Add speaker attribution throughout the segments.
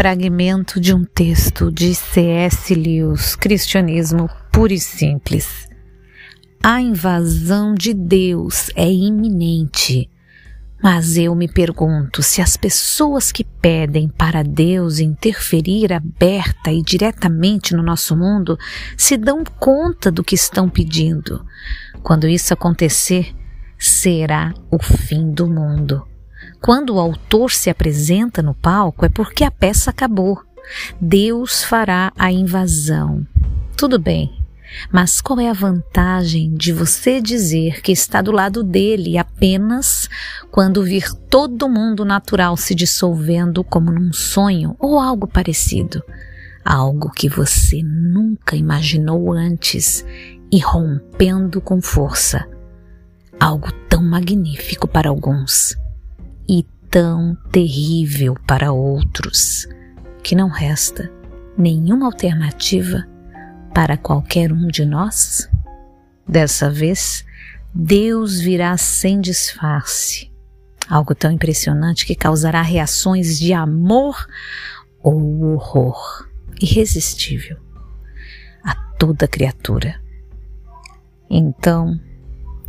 Speaker 1: Fragmento de um texto de C.S. Lewis, Cristianismo Puro e Simples. A invasão de Deus é iminente, mas eu me pergunto se as pessoas que pedem para Deus interferir aberta e diretamente no nosso mundo se dão conta do que estão pedindo. Quando isso acontecer, será o fim do mundo. Quando o autor se apresenta no palco é porque a peça acabou. Deus fará a invasão. Tudo bem, mas qual é a vantagem de você dizer que está do lado dele apenas quando vir todo mundo natural se dissolvendo como num sonho ou algo parecido? Algo que você nunca imaginou antes e rompendo com força. Algo tão magnífico para alguns tão terrível para outros que não resta nenhuma alternativa para qualquer um de nós? Dessa vez, Deus virá sem disfarce, algo tão impressionante que causará reações de amor ou horror irresistível a toda criatura. Então,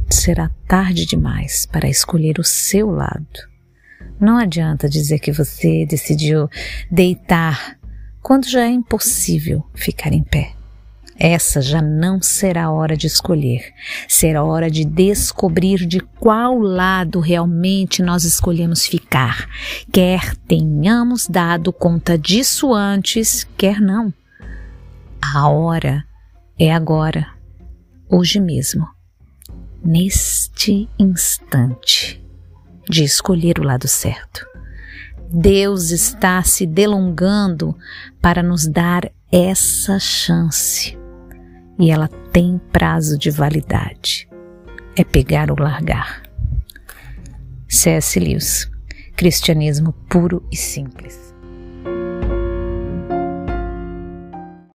Speaker 1: será tarde demais para escolher o seu lado não adianta dizer que você decidiu deitar quando já é impossível ficar em pé. Essa já não será hora de escolher, será hora de descobrir de qual lado realmente nós escolhemos ficar, quer tenhamos dado conta disso antes, quer não. A hora é agora, hoje mesmo, neste instante de escolher o lado certo. Deus está se delongando para nos dar essa chance. E ela tem prazo de validade. É pegar ou largar. C.S. Lewis, Cristianismo puro e simples.